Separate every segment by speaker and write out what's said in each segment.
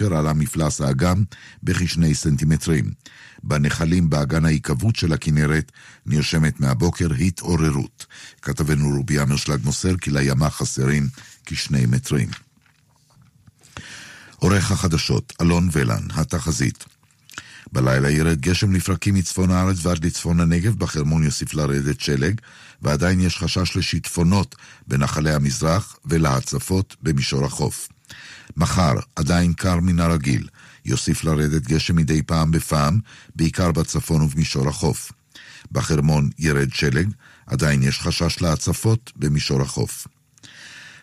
Speaker 1: הבוקר עלה מפלס האגם בכשני סנטימטרים. בנחלים באגן ההיקוות של הכנרת נרשמת מהבוקר התעוררות. כתבנו רובי אמרשלג מוסר כי לימה חסרים כשני מטרים. עורך החדשות, אלון ולן, התחזית. בלילה ירד גשם לפרקים מצפון הארץ ועד לצפון הנגב, בחרמון יוסיף לרדת שלג, ועדיין יש חשש לשיטפונות בנחלי המזרח ולהצפות במישור החוף. מחר, עדיין קר מן הרגיל, יוסיף לרדת גשם מדי פעם בפעם, בעיקר בצפון ובמישור החוף. בחרמון ירד שלג, עדיין יש חשש להצפות במישור החוף.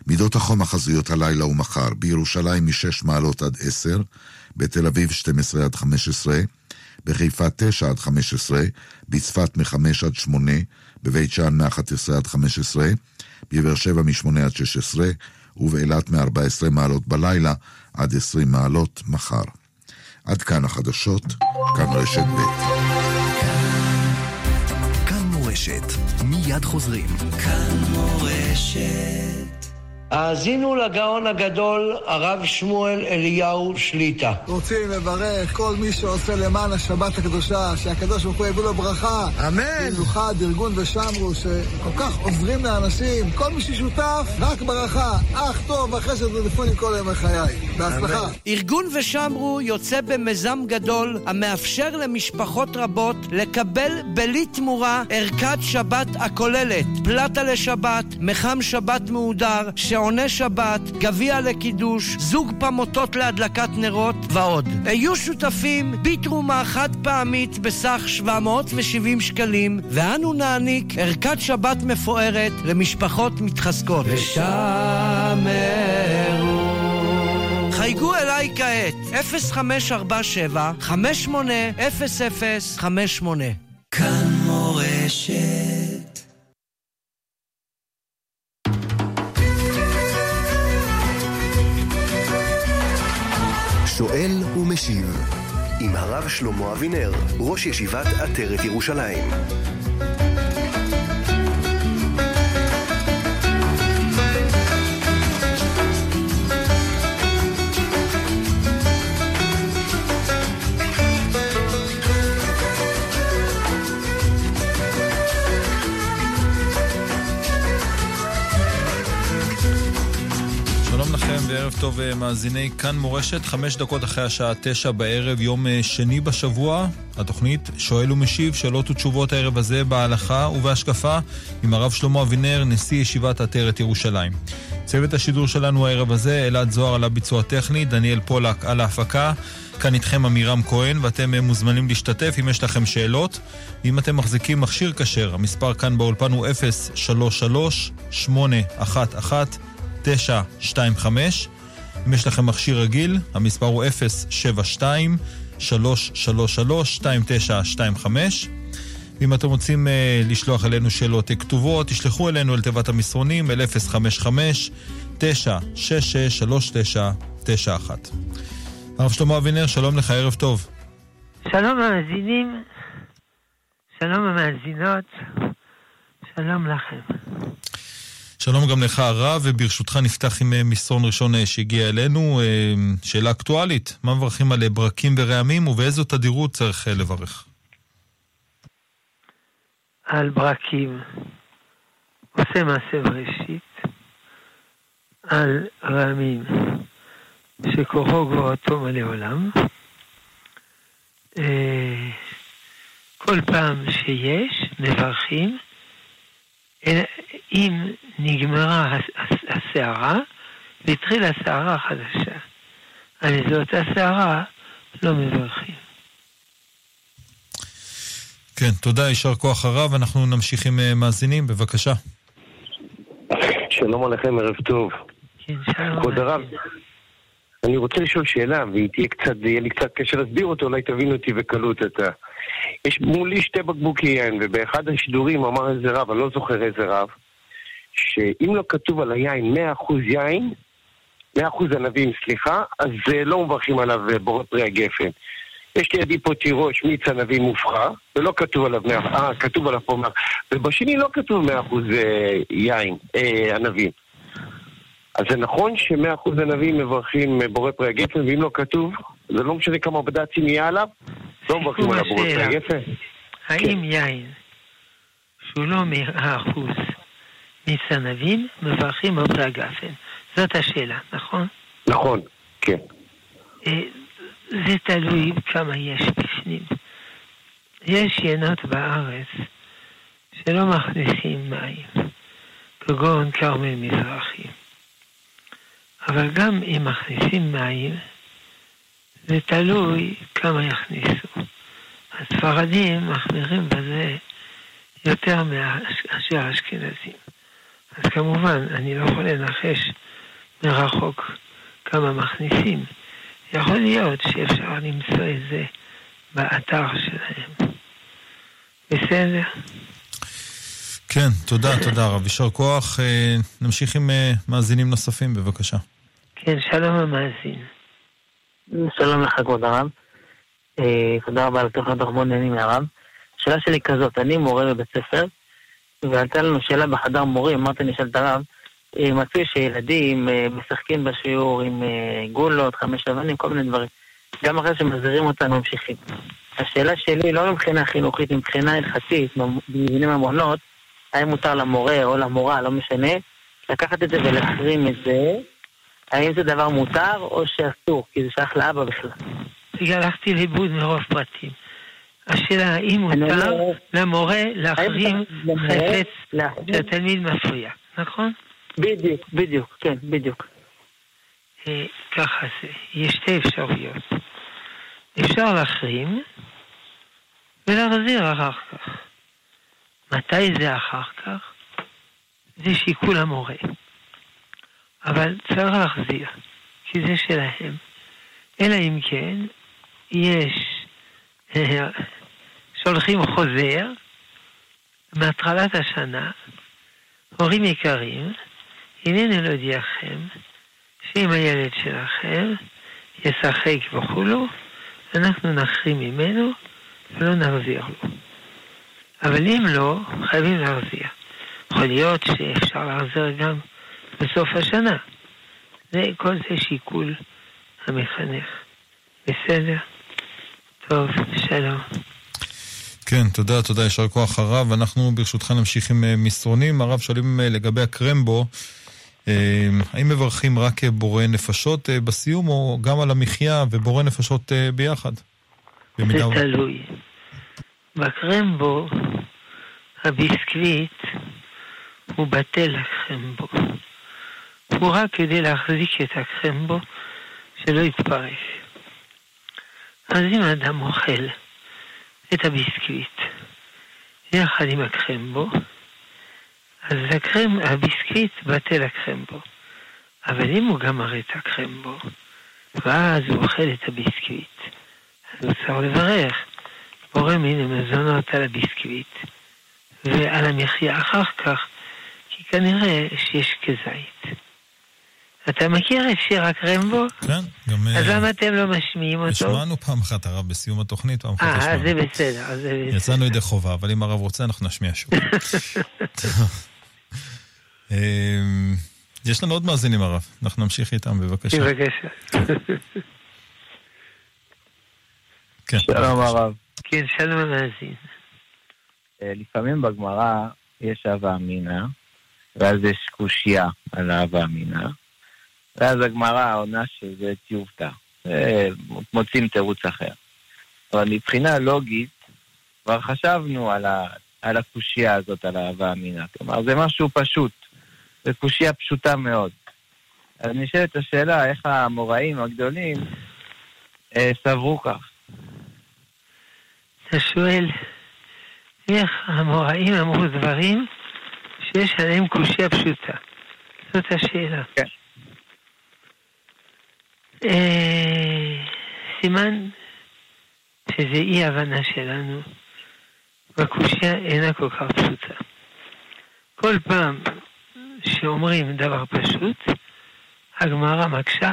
Speaker 1: מידות החום החזויות הלילה ומחר, בירושלים מ-6 מעלות עד 10, בתל אביב 12 עד 15, בחיפה 9 עד 15, בצפת מ-5 עד 8, בבית שאן מ-11 עד 15, בבאר שבע מ-8 עד 16, ובאילת מ-14 מעלות בלילה עד 20 מעלות מחר. עד כאן החדשות, כאן רשת ב'.
Speaker 2: כאן מורשת, מיד חוזרים. כאן מורשת
Speaker 3: האזינו לגאון הגדול, הרב שמואל אליהו שליטה.
Speaker 4: רוצים לברך כל מי שעושה למען השבת הקדושה, שהקדוש ברוך הוא יביא לו ברכה.
Speaker 5: אמן.
Speaker 4: במיוחד ארגון ושמרו, שכל כך עוזרים לאנשים. כל מי ששותף, רק ברכה. אך טוב, אחרי זה טלפונים כל ימי חיי. בהצלחה.
Speaker 3: ארגון ושמרו יוצא במיזם גדול, המאפשר למשפחות רבות לקבל בלי תמורה ערכת שבת הכוללת פלטה לשבת, מחם שבת מהודר, שעוני שבת, גביע לקידוש, זוג פמוטות להדלקת נרות ועוד. היו שותפים בתרומה חד פעמית בסך 770 שקלים, ואנו נעניק ערכת שבת מפוארת למשפחות מתחזקות. ושמרו חייגו אליי כעת, 0547 580058
Speaker 2: כאן ומשיב עם הרב שלמה אבינר, ראש ישיבת עטרת ירושלים.
Speaker 6: טוב אה, מאזיני כאן מורשת, חמש דקות אחרי השעה תשע בערב, יום אה, שני בשבוע. התוכנית שואל ומשיב, שאלות ותשובות הערב הזה בהלכה ובהשקפה עם הרב שלמה אבינר, נשיא ישיבת עטרת ירושלים. צוות השידור שלנו הערב הזה, אלעד זוהר על הביצוע הטכני, דניאל פולק על ההפקה. כאן איתכם עמירם כהן, ואתם אה, מוזמנים להשתתף אם יש לכם שאלות. ואם אתם מחזיקים מכשיר כשר, המספר כאן באולפן הוא 033 811 925. אם יש לכם מכשיר רגיל, המספר הוא 072-333-2925. ואם אתם רוצים uh, לשלוח אלינו שאלות כתובות, תשלחו אלינו אל תיבת המסרונים, אל 055-966-3991. הרב שלמה אבינר, שלום לך, ערב טוב.
Speaker 7: שלום המאזינים, שלום המאזינות, שלום לכם.
Speaker 6: שלום גם לך הרב, וברשותך נפתח עם אה, מסרון ראשון אה, שהגיע אלינו. אה, שאלה אקטואלית, מה מברכים על ברקים ורעמים ובאיזו תדירות צריך לברך?
Speaker 7: על ברקים, עושה מעשה בראשית, על רעמים, שכוחו גבוהתו מלא עולם. כל פעם שיש, מברכים, אם נגמרה הסערה והתחילה הסערה החדשה. על זאת הסערה לא מברכים.
Speaker 6: כן, תודה, יישר כוח הרב. אנחנו נמשיך עם אה, מאזינים, בבקשה.
Speaker 8: שלום עליכם, ערב טוב.
Speaker 7: כן, שלום.
Speaker 8: כבוד הרב, אני רוצה לשאול שאלה, והיא תהיה קצת, יהיה לי קצת קשה להסביר אותו, אולי תבין אותי בקלות אתה. יש מולי שתי בקבוקי יין, ובאחד השידורים אמר איזה רב, אני לא זוכר איזה רב, שאם לא כתוב על היין 100% יין, 100% ענבים, סליחה, אז אה, לא מברכים עליו אה, בורא פרי הגפן. יש לידי פה תירוש מיץ ענבים מופחה, ולא כתוב עליו 100%, אה, כתוב עליו פה 100%, ובשני לא כתוב 100% אה, יין, אה, ענבים. אז זה נכון ש-100% ענבים מברכים בורא פרי הגפן, ואם לא כתוב, זה לא משנה כמה בד"צים יהיה עליו, לא מברכים עליו בורא פרי הגפן.
Speaker 7: האם כן. יין, שהוא לא 100%, ניצן אבין, מברכים עוברי הגפן. זאת השאלה, נכון?
Speaker 8: נכון, כן.
Speaker 7: אה, זה תלוי כמה יש בפנים. יש ינות בארץ שלא מכניסים מים, כגון כרמל מזרחי. אבל גם אם מכניסים מים, זה תלוי כמה יכניסו. הספרדים מחמירים בזה יותר מאשר האשכנזים. אז כמובן, אני לא יכול לנחש מרחוק כמה מכניסים. יכול להיות שאפשר למצוא את זה באתר שלהם. בסדר?
Speaker 6: כן, תודה, תודה רב. יישר כוח. אה, נמשיך עם אה, מאזינים נוספים, בבקשה.
Speaker 7: כן, שלום המאזין.
Speaker 5: שלום לך, כבוד הרב. אה, תודה רבה על תוכנית הרבה נהנים מהרב. השאלה שלי כזאת, אני מורה בבית ספר, ועלתה לנו שאלה בחדר מורים, אמרתי, אני אשאל את הרב, מצוי שילדים משחקים בשיעור עם גולות, חמש אבנים, כל מיני דברים. גם אחרי שמזהירים אותנו ממשיכים. השאלה שלי לא מבחינה חינוכית, מבחינה הלכתית, במבנים המעונות, האם מותר למורה או למורה, לא משנה, לקחת את זה ולהחרים את זה, האם זה דבר מותר או שאסור, כי זה שייך לאבא בכלל.
Speaker 7: הלכתי לאיבוד מרוב פרטים. השאלה האם מותר למורה להחרים חפץ שהתלמיד מפריע, נכון?
Speaker 5: בדיוק, בדיוק, כן, בדיוק.
Speaker 7: אה, ככה זה, יש שתי אפשרויות. אפשר להחרים ולהחזיר אחר כך. מתי זה אחר כך? זה שיקול המורה. אבל צריך להחזיר, כי זה שלהם. אלא אם כן, יש, שולחים חוזר מהתחלת השנה, הורים יקרים, הנני להודיעכם שאם הילד שלכם ישחק וכולו, אנחנו נחרים ממנו ולא נחזיר לו. אבל אם לא, חייבים להחזיר. יכול להיות שאפשר להחזיר גם בסוף השנה. זה, כל זה שיקול המחנך. בסדר? טוב, שלום.
Speaker 6: כן, תודה, תודה, יישר כוח הרב. אנחנו ברשותך נמשיך עם אה, מסרונים. הרב שואלים אה, לגבי הקרמבו, אה, האם מברכים רק בורא נפשות בסיום, או גם על המחיה ובורא נפשות ביחד?
Speaker 7: זה תלוי. בקרמבו, הביסקוויט הוא בטל הקרמבו. הוא רק כדי להחזיק את הקרמבו שלא יתפרק. אז אם אדם אוכל את הביסקוויט יחד עם הקרמבו, אז הקרם, הביסקוויט בטל הקרמבו. אבל אם הוא גם מראה את הקרמבו, ואז הוא אוכל את הביסקוויט, אז הוא צריך לברך. בורא מן המזונות על הביסקוויט ועל המחיה אחר כך, כי כנראה שיש כזית. אתה מכיר את שיר הקרמבו?
Speaker 6: כן, גם...
Speaker 7: אז למה אתם לא משמיעים אותו?
Speaker 6: השמענו פעם אחת, הרב, בסיום התוכנית, פעם אחת
Speaker 7: השמענו. אה, זה בסדר, זה בסדר.
Speaker 6: יצאנו ידי חובה, אבל אם הרב רוצה, אנחנו נשמיע שוב. אמ, יש לנו עוד מאזינים, הרב. אנחנו נמשיך איתם, בבקשה.
Speaker 7: בבקשה.
Speaker 9: כן. שלום, הרב.
Speaker 7: כן, שלום המאזין.
Speaker 9: אה, לפעמים בגמרא יש הווה אמינא, ואז יש קושייה על ההווה אמינא, ואז הגמרא עונה שזה טיובטה. מוצאים תירוץ אחר. אבל מבחינה לוגית, כבר חשבנו על, ה, על הקושייה הזאת, על ההווה אמינא. כלומר, זה משהו פשוט. זו קושייה פשוטה מאוד. אז נשאלת השאלה, איך המוראים הגדולים אה, סברו כך?
Speaker 7: אתה שואל איך המוראים אמרו דברים שיש עליהם קושייה פשוטה. זאת השאלה. כן. אה, סימן שזה אי הבנה שלנו, והקושייה אינה כל כך פשוטה. כל פעם שאומרים דבר פשוט, הגמרא מקשה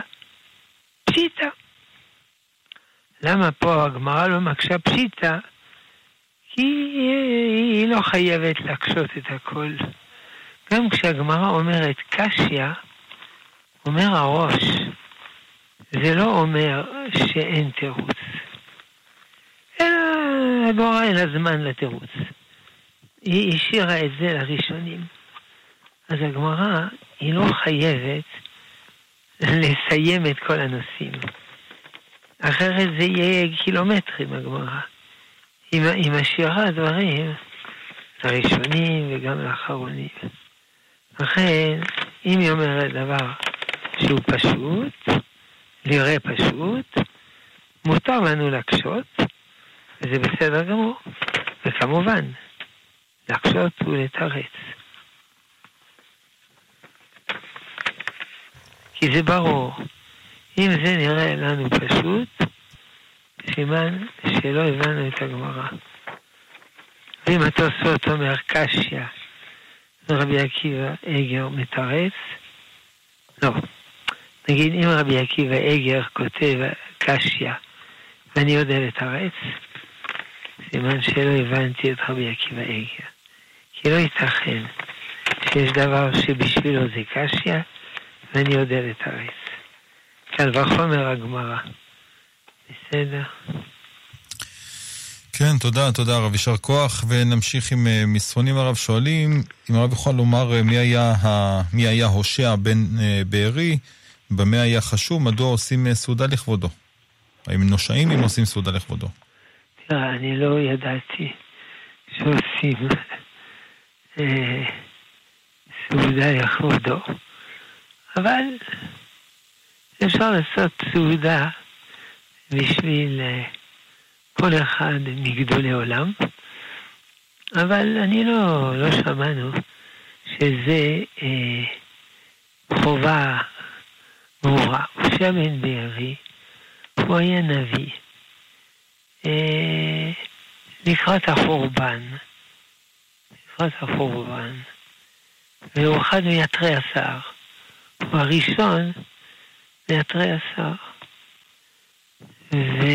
Speaker 7: פשיטה. למה פה הגמרא לא מקשה פשיטה? כי היא לא חייבת להקשות את הכל. גם כשהגמרא אומרת קשיא, אומר הראש, זה לא אומר שאין תירוץ, אלא הגמרא אין לה זמן לתירוץ. היא השאירה את זה לראשונים. אז הגמרא, היא לא חייבת לסיים את כל הנושאים. אחרת זה יהיה קילומטרים, הגמרא. היא משאירה דברים לראשונים וגם לאחרונים. לכן, אם היא אומרת דבר שהוא פשוט, נראה פשוט, מותר לנו להקשות, וזה בסדר גמור. וכמובן, להקשות ולתרץ. כי זה ברור. אם זה נראה לנו פשוט, סימן שלא הבנו את הגמרא. ואם התוספות אומר קשיא, ורבי עקיבא אגר מתרץ, לא. נגיד, אם רבי עקיבא אגר כותב קשיא, ואני יודע לתרץ, סימן שלא הבנתי את רבי עקיבא אגר. כי לא ייתכן שיש דבר שבשבילו זה קשיא, ואני יודע לתרץ. קל וחומר הגמרא. בסדר.
Speaker 6: כן, תודה, תודה הרב, יישר כוח, ונמשיך עם uh, מסרונים הרב שואלים, אם הרב יכול לומר uh, מי היה, ה... מי היה הושע בן uh, בארי, במה היה חשוב, מדוע עושים uh, סעודה לכבודו? האם נושעים אם עושים סעודה לכבודו?
Speaker 7: תראה, אני לא ידעתי שעושים סעודה לכבודו, אבל אפשר לעשות סעודה בשביל אה, כל אחד מגדולי עולם, אבל אני לא, לא שמענו שזה אה, חובה ברורה. משה בן בארי, הוא היה נביא. לקראת החורבן, לקראת החורבן, והוא אחד מיתרי השר. הוא הראשון מיתרי השר. ו...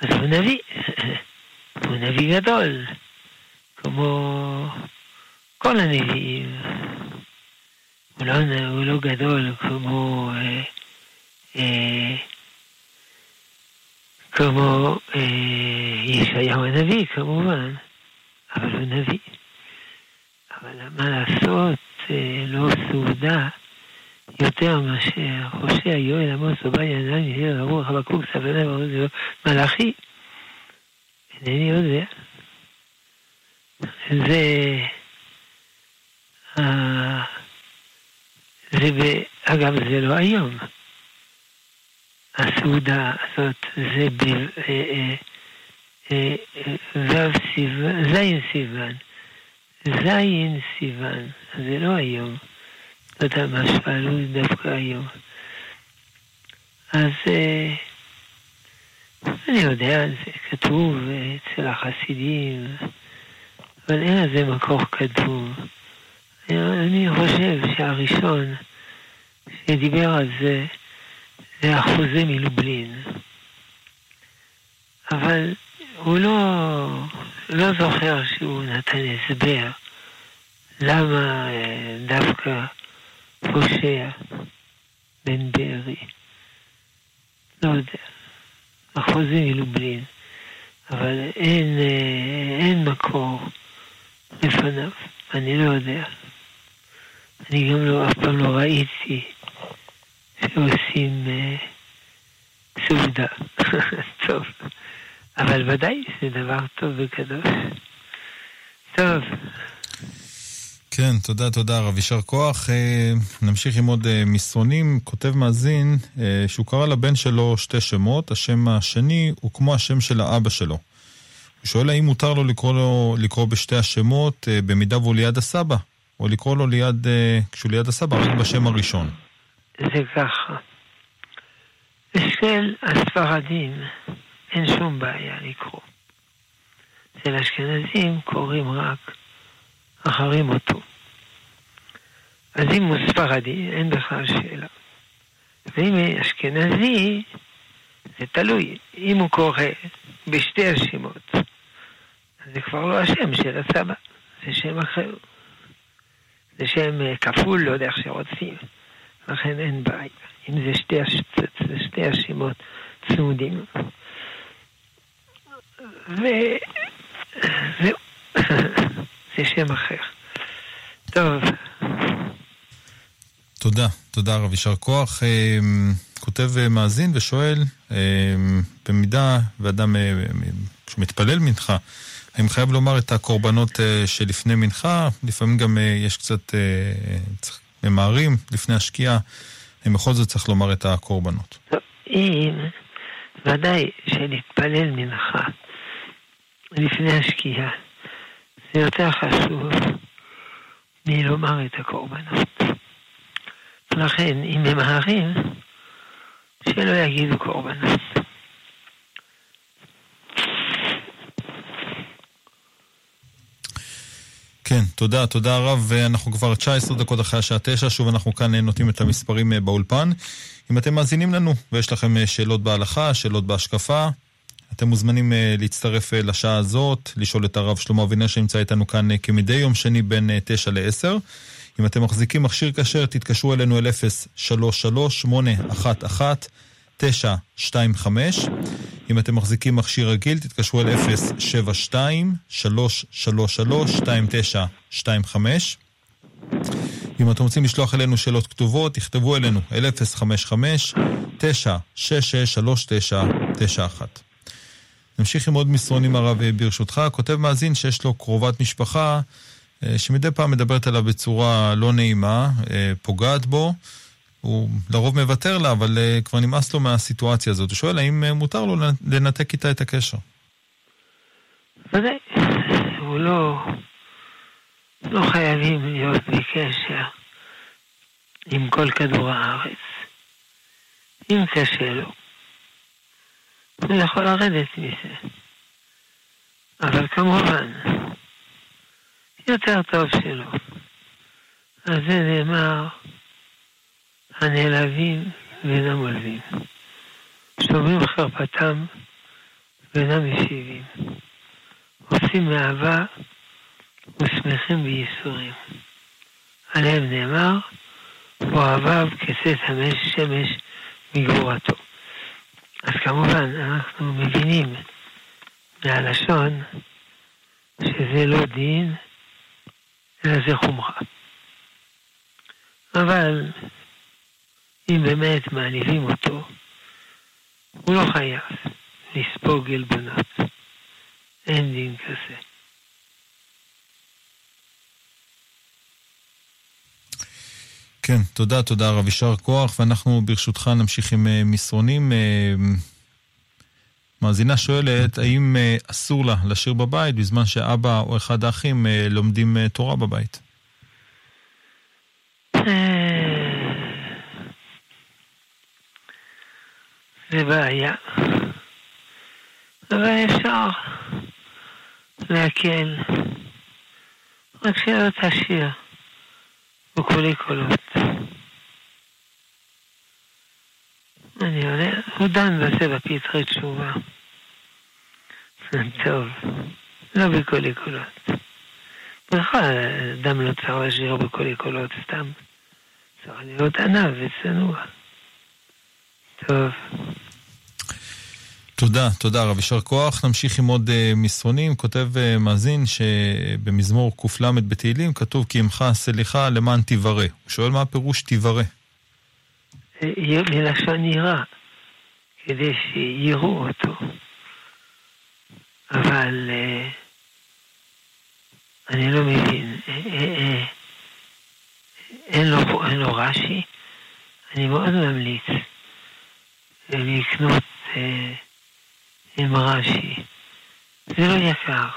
Speaker 7: אז הוא נביא, הוא נביא גדול, כמו כל הנביאים. הוא לא, הוא לא גדול כמו, אה, אה, כמו אה, ישעיהו הנביא כמובן, אבל הוא נביא. אבל מה לעשות, אה, לא סעודה. יותר מאשר הושע, יואל, עמוס, עובדיה, נדל, נזיר, הרוח, חבקוק, סבנה, מלאכי, אינני יודע. זה... זה. אגב, זה לא היום. הסעודה הזאת זה ב... אה, אה, אה, זין סיוון. זין סיוון, זה לא היום. לא יודע מה שאלו דווקא היום. אז אני יודע, זה כתוב אצל החסידים, אבל אין לזה מקור כתוב. אני חושב שהראשון שדיבר על זה זה החוזה מלובלין. אבל הוא לא, לא זוכר שהוא נתן הסבר למה אה, דווקא הושע בן בארי. לא יודע. החוזה מלובלין. אבל אין, אה, אין מקור לפניו. אני לא יודע. אני גם לא, אף פעם לא ראיתי שעושים אה, סעודה. טוב. אבל ודאי זה דבר טוב וקדוש. טוב.
Speaker 6: כן, תודה, תודה רב. יישר כוח. אה, נמשיך עם עוד אה, מסרונים. כותב מאזין שהוא קרא לבן שלו שתי שמות, השם השני הוא כמו השם של האבא שלו. הוא שואל האם מותר לו לקרוא, לו, לקרוא בשתי השמות במידה והוא ליד הסבא, או לקרוא לו ליד, כשהוא ליד הסבא, רק בשם הראשון.
Speaker 7: זה ככה. אצל הספרדים אין שום בעיה לקרוא. אצל אשכנזים קוראים רק אחרי מותו. אז אם הוא ספרדי, אין בכלל שאלה. ואם אשכנזי, זה תלוי. אם הוא קורא בשתי השמות, זה כבר לא השם של הסבא, זה שם אחר. זה שם אה, כפול, לא יודע איך שרוצים. לכן אין בעיה. אם זה שתי, הש... שתי השמות צמודים. וזהו, זה שם אחר. טוב.
Speaker 6: תודה, תודה רב, יישר כוח. אה, כותב אה, מאזין ושואל, במידה ואדם שמתפלל מנחה, האם חייב לומר את הקורבנות שלפני מנחה? לפעמים גם יש קצת, ממהרים לפני השקיעה. אם בכל זאת צריך לומר את הקורבנות.
Speaker 7: אם, ודאי שנתפלל מנחה לפני השקיעה, זה יותר חשוב מלומר את הקורבנות. לכן, אם ממהרים, שלא יגידו קורבנות.
Speaker 6: כן, תודה, תודה רב. אנחנו כבר 19 דקות אחרי השעה 9, שוב אנחנו כאן נותנים את המספרים אה, באולפן. אם אתם מאזינים לנו ויש לכם אה, שאלות בהלכה, שאלות בהשקפה, אתם מוזמנים אה, להצטרף לשעה הזאת, לשאול את הרב שלמה אבינר שנמצא איתנו כאן כמדי יום שני בין 9 ל-10. אם אתם מחזיקים מכשיר כשר, תתקשרו אלינו אל 033 811 925. אם אתם מחזיקים מכשיר רגיל, תתקשרו אל 072-333-2925. אם אתם רוצים לשלוח אלינו שאלות כתובות, תכתבו אלינו אל 055-966-3991. נמשיך עם עוד מסרונים הרב ברשותך. כותב מאזין שיש לו קרובת משפחה אה, שמדי פעם מדברת עליו בצורה לא נעימה, אה, פוגעת בו. הוא לרוב מוותר לה, אבל uh, כבר נמאס לו מהסיטואציה הזאת. הוא שואל האם uh, מותר לו לנתק איתה את הקשר.
Speaker 7: הוא לא, לא חייבים להיות בקשר עם כל כדור הארץ. אם קשה לו, הוא יכול לרדת מזה. אבל כמובן, יותר טוב שלא. אז זה נאמר הנעלבים ואינם עולבים. שומעים חרפתם ואינם משיבים. עושים מאהבה ושמחים בייסורים. עליהם נאמר, אוהביו כצאת שמש מגבורתו. אז כמובן, אנחנו מבינים מהלשון שזה לא דין, אלא זה חומרה. אבל אם באמת מעליבים אותו, הוא לא חייב לספוג עלבונות. אין דין כזה.
Speaker 6: כן, תודה, תודה רב, יישר כוח, ואנחנו ברשותך נמשיך עם אה, מסרונים. אה, מאזינה שואלת, האם אה, אסור לה לשיר בבית בזמן שאבא או אחד האחים לומדים תורה בבית?
Speaker 7: זה בעיה. אבל אפשר להקל. רק שלא תשאיר בקולי קולות. אני עונה, הוא דן בזה בפתחי תשובה. טוב, לא בקולי קולות. בכלל, אדם לא צריך לשיר בקולי קולות סתם. צריך להיות ענב וצנוע. טוב.
Speaker 6: תודה, תודה רב, יישר כוח. נמשיך עם עוד uh, מסרונים. כותב uh, מאזין שבמזמור קל בתהילים כתוב כי עמך סליחה למען תיברא. הוא שואל מה הפירוש תיברא.
Speaker 7: מלשון יראה, כדי שיראו אותו. אבל uh, אני לא מבין, אין לו, אין לו רש"י? אני מאוד ממליץ לקנות אה, עם רש"י. זה לא יקר.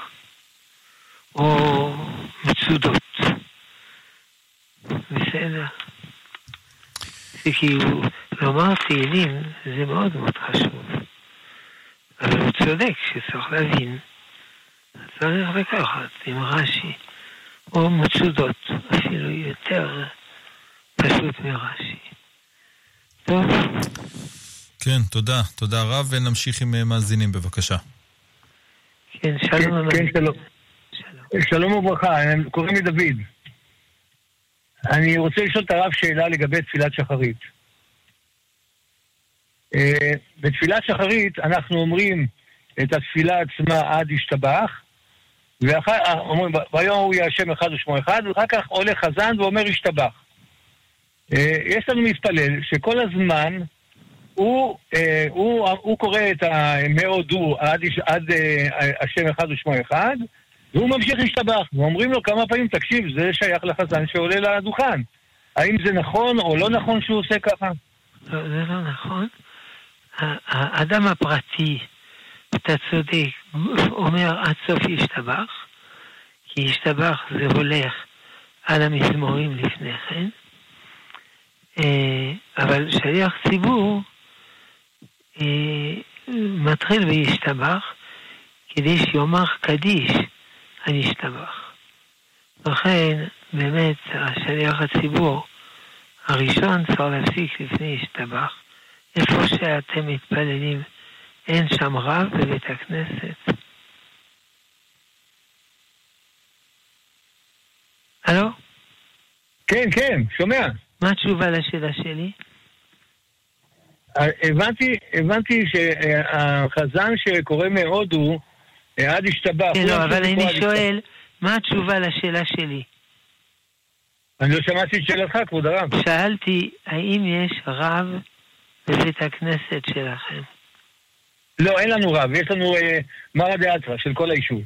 Speaker 7: או מצודות. בסדר. זה כאילו, לומר תהילים זה מאוד מאוד חשוב. אבל הוא צודק שצריך להבין. צריך לקחת עם רש"י, או מצודות, אפילו יותר פשוט מרש"י. טוב.
Speaker 6: כן, תודה. תודה רב, ונמשיך עם אה, מאזינים, בבקשה.
Speaker 7: כן, שלום.
Speaker 10: כן, כן שלום. שלום וברכה, קוראים לי דוד. אני רוצה לשאול את הרב שאלה לגבי תפילת שחרית. אה, בתפילת שחרית אנחנו אומרים את התפילה עצמה עד ישתבח, ואחר אה, אומרים, ביום הוא יהיה השם אחד ושמו אחד, ואחר כך עולה חזן ואומר ישתבח. אה, יש לנו מתפלל שכל הזמן הוא, הוא, הוא קורא את המאודו עד, עד השם אחד ושמו אחד, והוא ממשיך להשתבח. ואומרים לו כמה פעמים, תקשיב, זה שייך לחזן שעולה לדוכן. האם זה נכון או לא נכון שהוא עושה ככה?
Speaker 7: לא, זה לא נכון. האדם הפרטי, אתה צודק, אומר עד סוף ישתבח, כי ישתבח זה הולך על המזמורים לפני כן, אה, אבל שליח ציבור אה, מתחיל בישתבח כדי שיאמר קדיש על ישתבח. לכן, באמת, השליח הציבור הראשון צריך להפסיק לפני ישתבח. איפה שאתם מתפללים, אין שם רב בבית הכנסת. הלו?
Speaker 10: כן, כן, שומע.
Speaker 7: מה התשובה לשאלה שלי?
Speaker 10: הבנתי, הבנתי שהחזן שקורא מהודו, עד השתבח.
Speaker 7: כן, לא, אבל אני שואל, מה התשובה לשאלה שלי?
Speaker 10: אני לא שמעתי את שאלתך, כבוד הרב.
Speaker 7: שאלתי, האם יש רב בבית הכנסת שלכם?
Speaker 10: לא, אין לנו רב, יש לנו אה, מרא דאתרא של כל היישוב.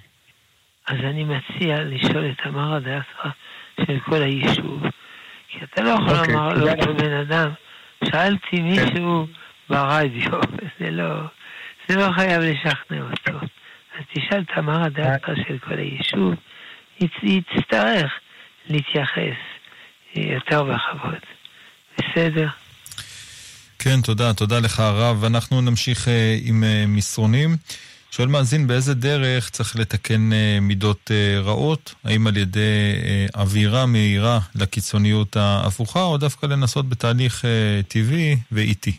Speaker 7: אז אני מציע לשאול את המרא דאתרא של כל היישוב. כי אתה לא יכול אוקיי, לומר לאותו בן אדם, שאלתי מישהו ברדיו, זה לא, זה לא חייב לשכנע אותו. אז תשאל את המרא דאתרא של כל היישוב, היא תצטרך להתייחס יותר בכבוד. בסדר?
Speaker 6: כן, תודה, תודה לך הרב. אנחנו נמשיך uh, עם מסרונים. שואל מאזין, באיזה דרך צריך לתקן uh, מידות uh, רעות? האם על ידי uh, אווירה מהירה לקיצוניות ההפוכה, או דווקא לנסות בתהליך טבעי ואיטי?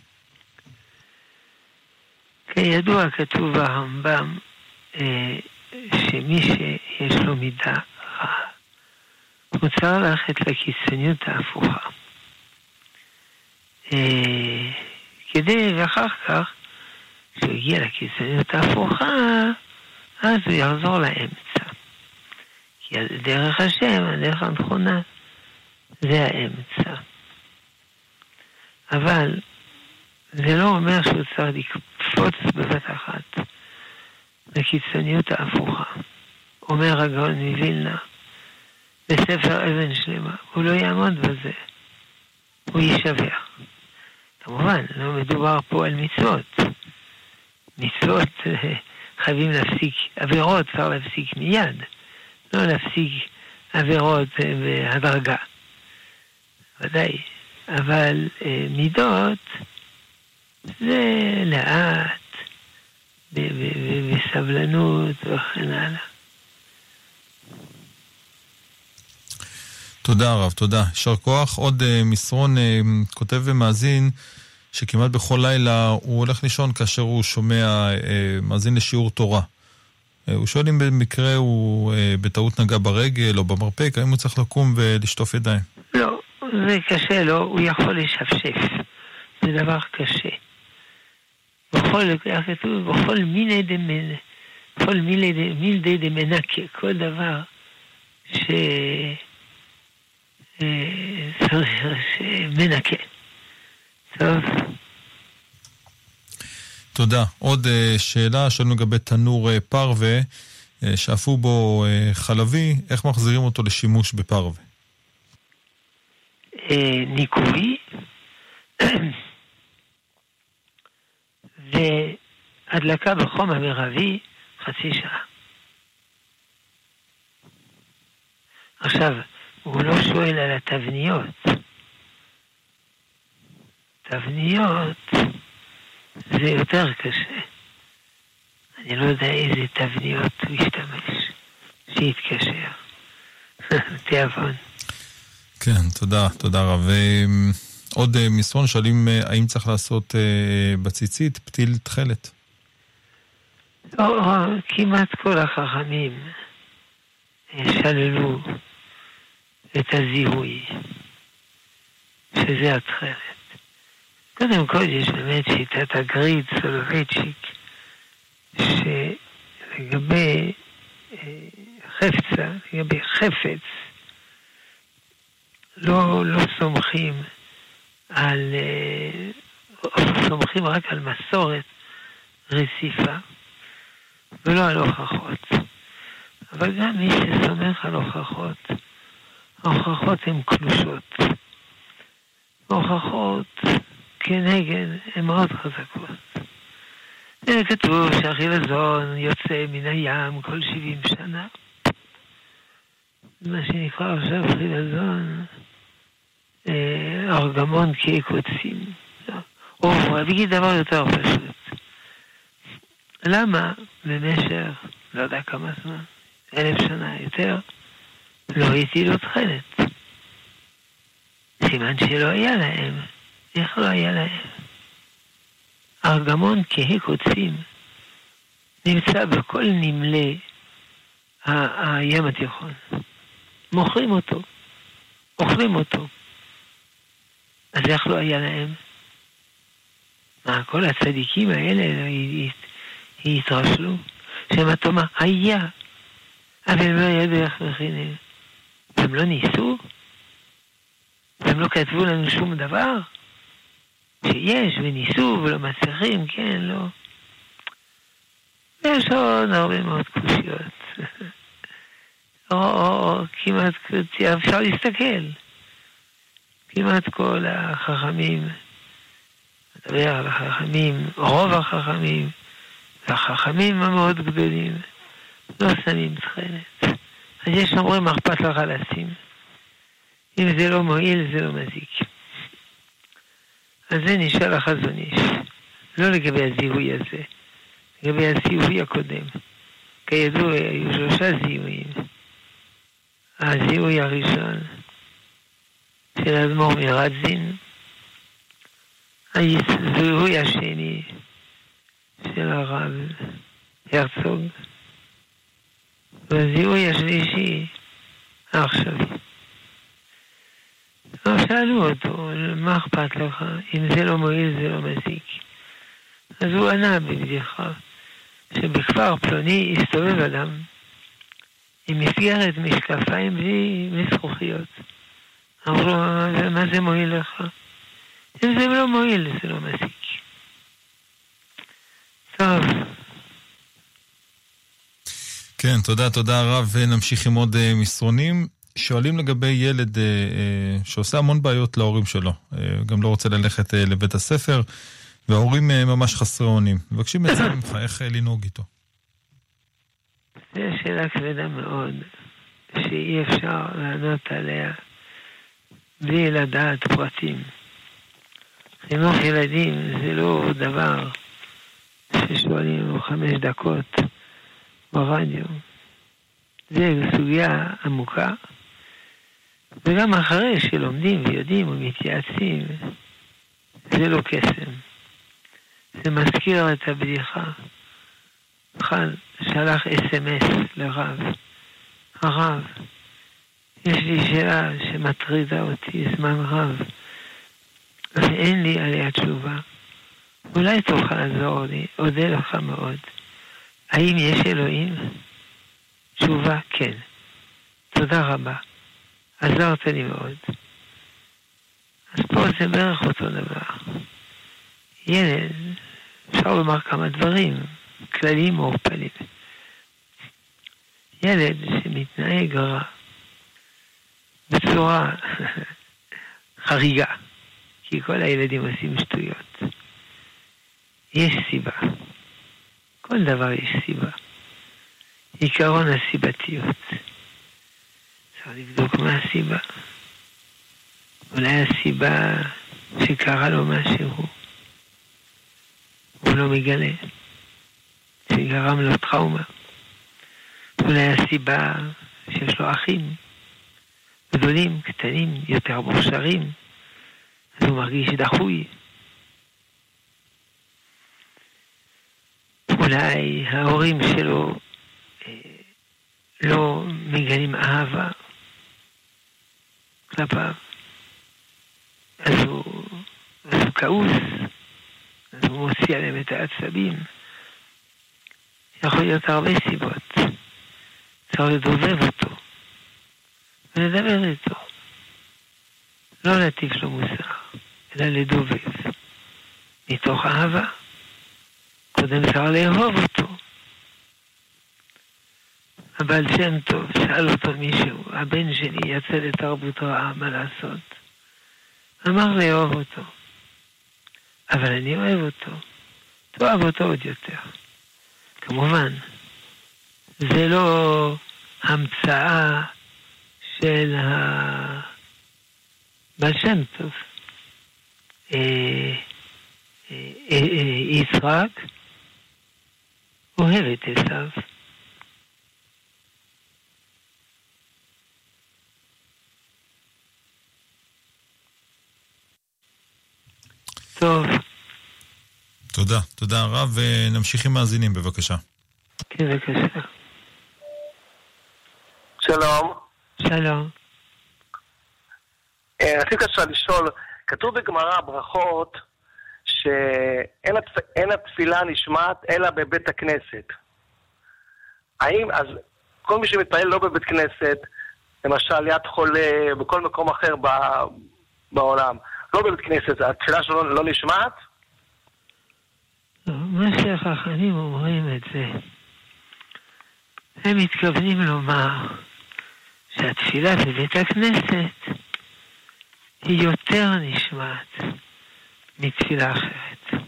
Speaker 7: כידוע, כתוב ברמב"ם שמי שיש לו מידה רעה, הוא צריך ללכת לקיצוניות ההפוכה. אה, כדי, ואחר כך, כשהוא יגיע לקיצוניות ההפוכה, אז הוא יחזור לאמצע. כי דרך השם, הדרך הנכונה, זה האמצע. אבל זה לא אומר שהוא צריך לקפוץ בבת אחת לקיצוניות ההפוכה. אומר הגאון מווילנה בספר אבן שלמה, הוא לא יעמוד בזה, הוא יישבר. כמובן, לא מדובר פה על מצוות. מצוות חייבים להפסיק, עבירות צריך להפסיק מיד, לא להפסיק עבירות אה, בהדרגה. ודאי. אבל אה, מידות זה לאט, בסבלנות וכן הלאה.
Speaker 6: תודה רב, תודה. יישר כוח. עוד מסרון כותב ומאזין שכמעט בכל לילה הוא הולך לישון כאשר הוא שומע, uh, מאזין לשיעור תורה. Uh, הוא שואל אם במקרה הוא uh, בטעות נגע ברגל או במרפק, האם הוא צריך לקום ולשטוף ידיים?
Speaker 7: לא, זה קשה לו, הוא יכול לשפשף. זה דבר קשה. בכל, בכל מיני דמנ... בכל מיני דמנקה, כל דבר ש... מנקה. טוב.
Speaker 6: תודה. עוד uh, שאלה, שאלנו לגבי תנור uh, פרווה, uh, שאפו בו חלבי, איך מחזירים אותו לשימוש בפרווה?
Speaker 7: ניקוי והדלקה בחום המרבי חצי שעה. עכשיו, הוא לא שואל על התבניות. תבניות זה יותר קשה. אני לא יודע איזה תבניות הוא ישתמש, שיתקשר. תיאבון.
Speaker 6: כן, תודה, תודה רב. עוד אה, מסרון שואלים אה, האם צריך לעשות אה, בציצית פתיל תכלת.
Speaker 7: לא, כמעט כל החכמים שללו את הזיהוי. שזה התכלת. קודם כל יש באמת שיטת הגריד סולובייצ'יק, שלגבי אה, חפצה, לגבי חפץ, לא, לא סומכים על, אה, סומכים רק על מסורת רציפה, ולא על הוכחות. אבל גם מי שסומך על הוכחות, ההוכחות הן קלושות. הוכחות כנגד הן מאוד חזקות. כתוב שהחילזון יוצא מן הים כל שבעים שנה. מה שנקרא עכשיו חילזון, אה, ארגמון כקוצים. או אגיד דבר יותר פשוט. למה במשך, לא יודע כמה זמן, אלף שנה יותר, לא הטילו תכלת? סימן שלא היה להם. איך לא היה להם? ארגמון כהה קוצים נמצא בכל נמלי הים התיכון. מוכרים אותו, אוכלים אותו. אז איך לא היה להם? מה, כל הצדיקים האלה התרשלו? שמא תאמר, היה, אבל הם לא ידעו איך מכינים. הם לא ניסו? והם לא כתבו לנו שום דבר? שיש וניסו ולא מצליחים, כן, לא. יש עוד הרבה מאוד קושיות. או, או, או כמעט, אפשר להסתכל. כמעט כל החכמים, מדבר על החכמים, רוב החכמים, והחכמים המאוד גדולים, לא שמים תכלת. אז יש אומרים, אכפת לך לשים? אם זה לא מועיל, זה לא מזיק. אז זה נשאל החזון איש, לא לגבי הזיהוי הזה, לגבי הזיהוי הקודם. כידוע, היו שלושה זיהויים. הזיהוי הראשון של האדמו"ר מרדזין, הזיהוי השני של הרב הרצוג, והזיהוי השלישי העכשווי. לא שאלו אותו, מה אכפת לך? אם זה לא מועיל זה לא מזיק. אז הוא ענה בבדיחה, שבכפר פלוני הסתובב אדם עם מסגרת משקפיים בלי, בלי זכוכיות. אמרו מה זה מועיל לך? אם זה לא מועיל, זה לא מזיק. טוב.
Speaker 6: כן, תודה, תודה רב. נמשיך עם עוד אה, מסרונים. שואלים לגבי ילד אה, אה, שעושה המון בעיות להורים שלו, אה, גם לא רוצה ללכת אה, לבית הספר, וההורים אה, ממש חסרי אונים. מבקשים עצה ממך איך אה, לנהוג איתו.
Speaker 7: זו שאלה כבדה מאוד, שאי אפשר לענות עליה בלי לדעת פרטים. חינוך ילדים זה לא דבר ששואלים חמש דקות ברדיו. זה סוגיה עמוקה, וגם אחרי שלומדים ויודעים ומתייעצים, זה לא קסם. זה מזכיר את הבדיחה. אחד שלח אס.אם.אס לרב. הרב, יש לי שאלה שמטרידה אותי זמן רב, ואין לי עליה תשובה. אולי תוכל לעזור לי, אודה לך מאוד. האם יש אלוהים? תשובה, כן. תודה רבה. עזרת לי מאוד. אז פה זה בערך אותו דבר. ילד, אפשר לומר כמה דברים, כלליים מעורפלים. ילד שמתנהג רע בצורה חריגה, כי כל הילדים עושים שטויות, יש סיבה. כל דבר יש סיבה. עיקרון הסיבתיות. צריך לבדוק מה הסיבה. אולי הסיבה שקרה לו משהו, הוא לא מגלה, שגרם לו טראומה. אולי הסיבה שיש לו אחים גדולים, קטנים, יותר מוכשרים, אז הוא מרגיש דחוי. אולי ההורים שלו אה, לא מגלים אהבה כלפיו. אז הוא, אז הוא כעוס, אז הוא מוציא עליהם את העצבים. יכול להיות הרבה סיבות. צריך לדובב אותו, ולדבר איתו. לא להטיף לו מוסר, אלא לדובב. מתוך אהבה. קודם צריך לאהוב אותו. הבעל שם טוב, שאל אותו מישהו, הבן שלי יצא לתרבות רעה, מה לעשות? אמר לאהוב אותו. אבל אני אוהב אותו. תאהב אותו עוד יותר. כמובן, זה לא המצאה של הבעל שם טוב. אה, אה, אה, יצחק אוהב את עשיו. טוב.
Speaker 6: תודה, תודה הרב, ונמשיך עם מאזינים, בבקשה.
Speaker 7: כן, בבקשה.
Speaker 11: שלום.
Speaker 7: שלום.
Speaker 11: רציתי עכשיו לשאול, כתוב בגמרא ברכות שאין התפילה נשמעת אלא בבית הכנסת. האם, אז כל מי שמתפלל לא בבית כנסת, למשל יד חולה, בכל מקום אחר ב, בעולם, לא בבית כנסת, התפילה שלו לא, נשמעת?
Speaker 7: מה שהחכמים אומרים את זה, הם מתכוונים לומר שהתפילה בבית הכנסת היא יותר נשמעת מתפילה אחרת.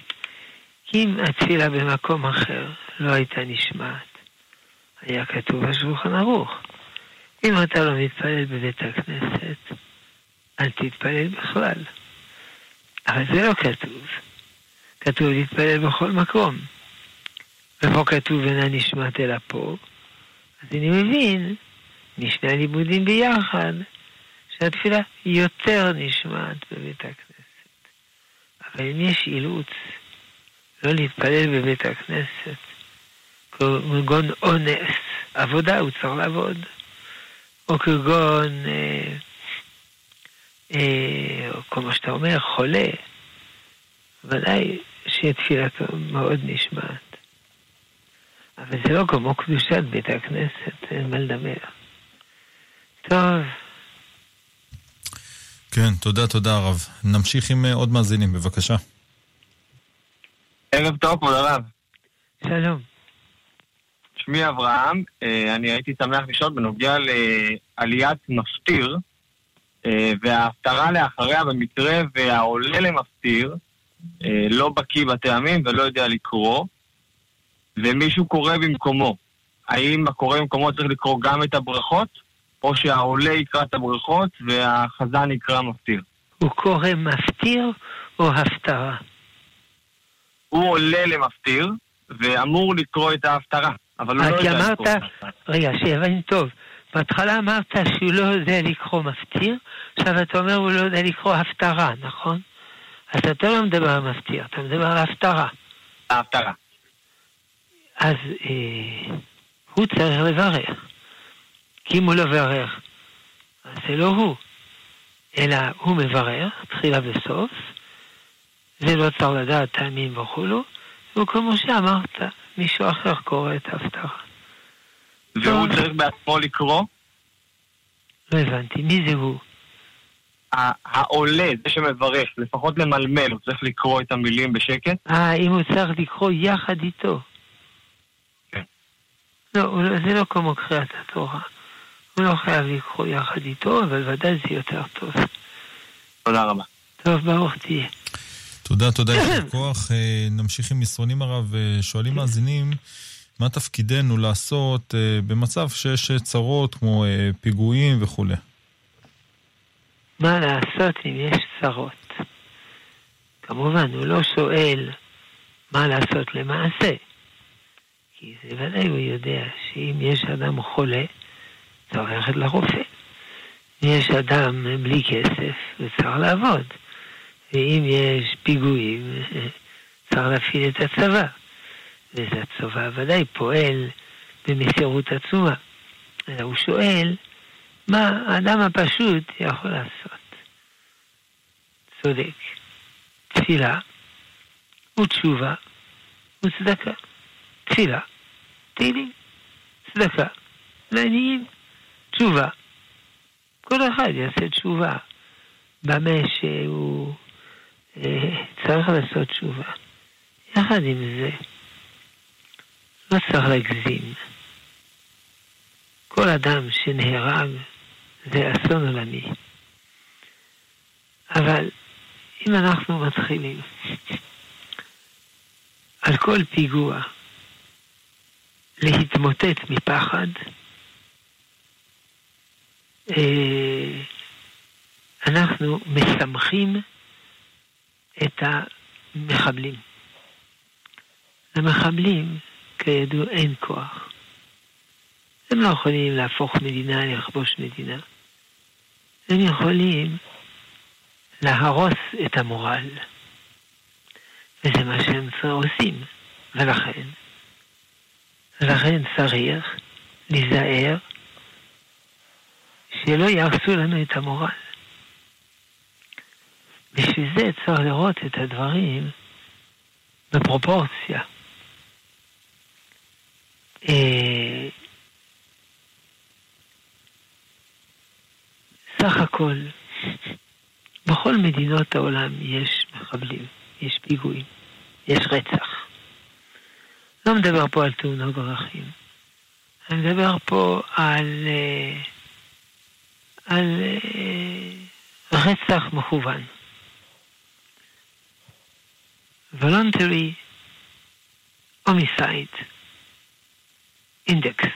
Speaker 7: אם התפילה במקום אחר לא הייתה נשמעת, היה כתוב בשולחן ערוך. אם אתה לא מתפלל בבית הכנסת, אל תתפלל בכלל. אבל זה לא כתוב. כתוב להתפלל בכל מקום. ופה כתוב אינה נשמעת אלא פה. אז אני מבין, משני הלימודים ביחד, שהתפילה יותר נשמעת בבית הכנסת. אבל אם יש אילוץ לא להתפלל בבית הכנסת, כגון אונס, עבודה הוא צריך לעבוד, או כגון, אה, אה, כמו שאתה אומר, חולה, ודאי שתפילתו מאוד נשמעת. אבל זה לא כמו קדושת בית הכנסת, אין מה לדבר. טוב.
Speaker 6: כן, תודה, תודה הרב. נמשיך עם אה, עוד מאזינים, בבקשה.
Speaker 12: ערב טוב, כבוד הרב.
Speaker 7: שלום.
Speaker 12: שמי אברהם, אה, אני הייתי שמח לשאול בנוגע לעליית מפטיר, אה, וההפטרה לאחריה במקרה והעולה למפטיר לא בקיא בטעמים ולא יודע לקרוא, ומישהו קורא במקומו. האם הקורא במקומו צריך לקרוא גם את הברכות? או שהעולה יקרא את הברכות והחזן יקרא מפטיר.
Speaker 7: הוא קורא מפטיר או הפטרה?
Speaker 12: הוא עולה למפטיר ואמור לקרוא את ההפטרה, אבל הוא לא יודע
Speaker 7: אמרת, לקרוא. רגע, שיבין טוב. בהתחלה אמרת שהוא לא יודע לקרוא מפטיר, עכשיו אתה אומר הוא לא יודע לקרוא הפטרה, נכון? אז אתה לא מדבר על מפטיר, אתה מדבר על הפטרה.
Speaker 12: ההפטרה.
Speaker 7: אז אה, הוא צריך לברך. כי אם הוא לא מברך, אז זה לא הוא, אלא הוא מברר, תחילה וסוף, ולא צריך לדעת טעמים וכולו, וכמו שאמרת, מישהו אחר קורא את ההפטרה.
Speaker 12: והוא צריך בעצמו לקרוא?
Speaker 7: לא הבנתי, מי זה הוא?
Speaker 12: העולה, זה שמברך, לפחות למלמל, הוא צריך לקרוא את המילים בשקט?
Speaker 7: אה, אם הוא צריך לקרוא יחד איתו.
Speaker 12: כן.
Speaker 7: לא, זה לא כמו קריאת התורה. הוא לא חייב לקרוא יחד איתו, אבל ודאי זה יותר טוב.
Speaker 12: תודה רבה.
Speaker 7: טוב, ברוך תהיה.
Speaker 6: תודה, תודה, יישר כוח. אה, נמשיך עם מסרונים הרב. אה, שואלים מאזינים, מה תפקידנו לעשות אה, במצב שיש צרות כמו פיגועים וכולי?
Speaker 7: מה לעשות אם יש צרות? כמובן, הוא לא שואל מה לעשות למעשה. כי זה ודאי הוא יודע שאם יש אדם חולה, צריך ללכת לרופא. יש אדם בלי כסף, וצריך לעבוד. ואם יש פיגועים, צריך להפעיל את הצבא. וזה הצבא ודאי פועל במסירות עצומה. אלא הוא שואל, מה האדם הפשוט יכול לעשות? צודק. תפילה ותשובה וצדקה. תפילה, תהילים, צדקה, לעניים, תשובה. כל אחד יעשה תשובה במה שהוא אה, צריך לעשות תשובה. יחד עם זה, לא צריך להגזים. כל אדם שנהרג זה אסון עולמי. אבל אם אנחנו מתחילים על כל פיגוע להתמוטט מפחד, אה, אנחנו מסמכים את המחבלים. למחבלים, כידוע, אין כוח. הם לא יכולים להפוך מדינה, לכבוש מדינה. הם יכולים להרוס את המורל. וזה מה שהם עושים. ולכן, ולכן צריך להיזהר שלא יהרסו לנו את המורל. בשביל זה צריך לראות את הדברים בפרופורציה. אה, סך הכל, בכל מדינות העולם יש מחבלים, יש פיגועים, יש רצח. לא מדבר פה על תאונות דרכים. אני מדבר פה על, אה, על אה, רצח מכוון. voluntary homicide index,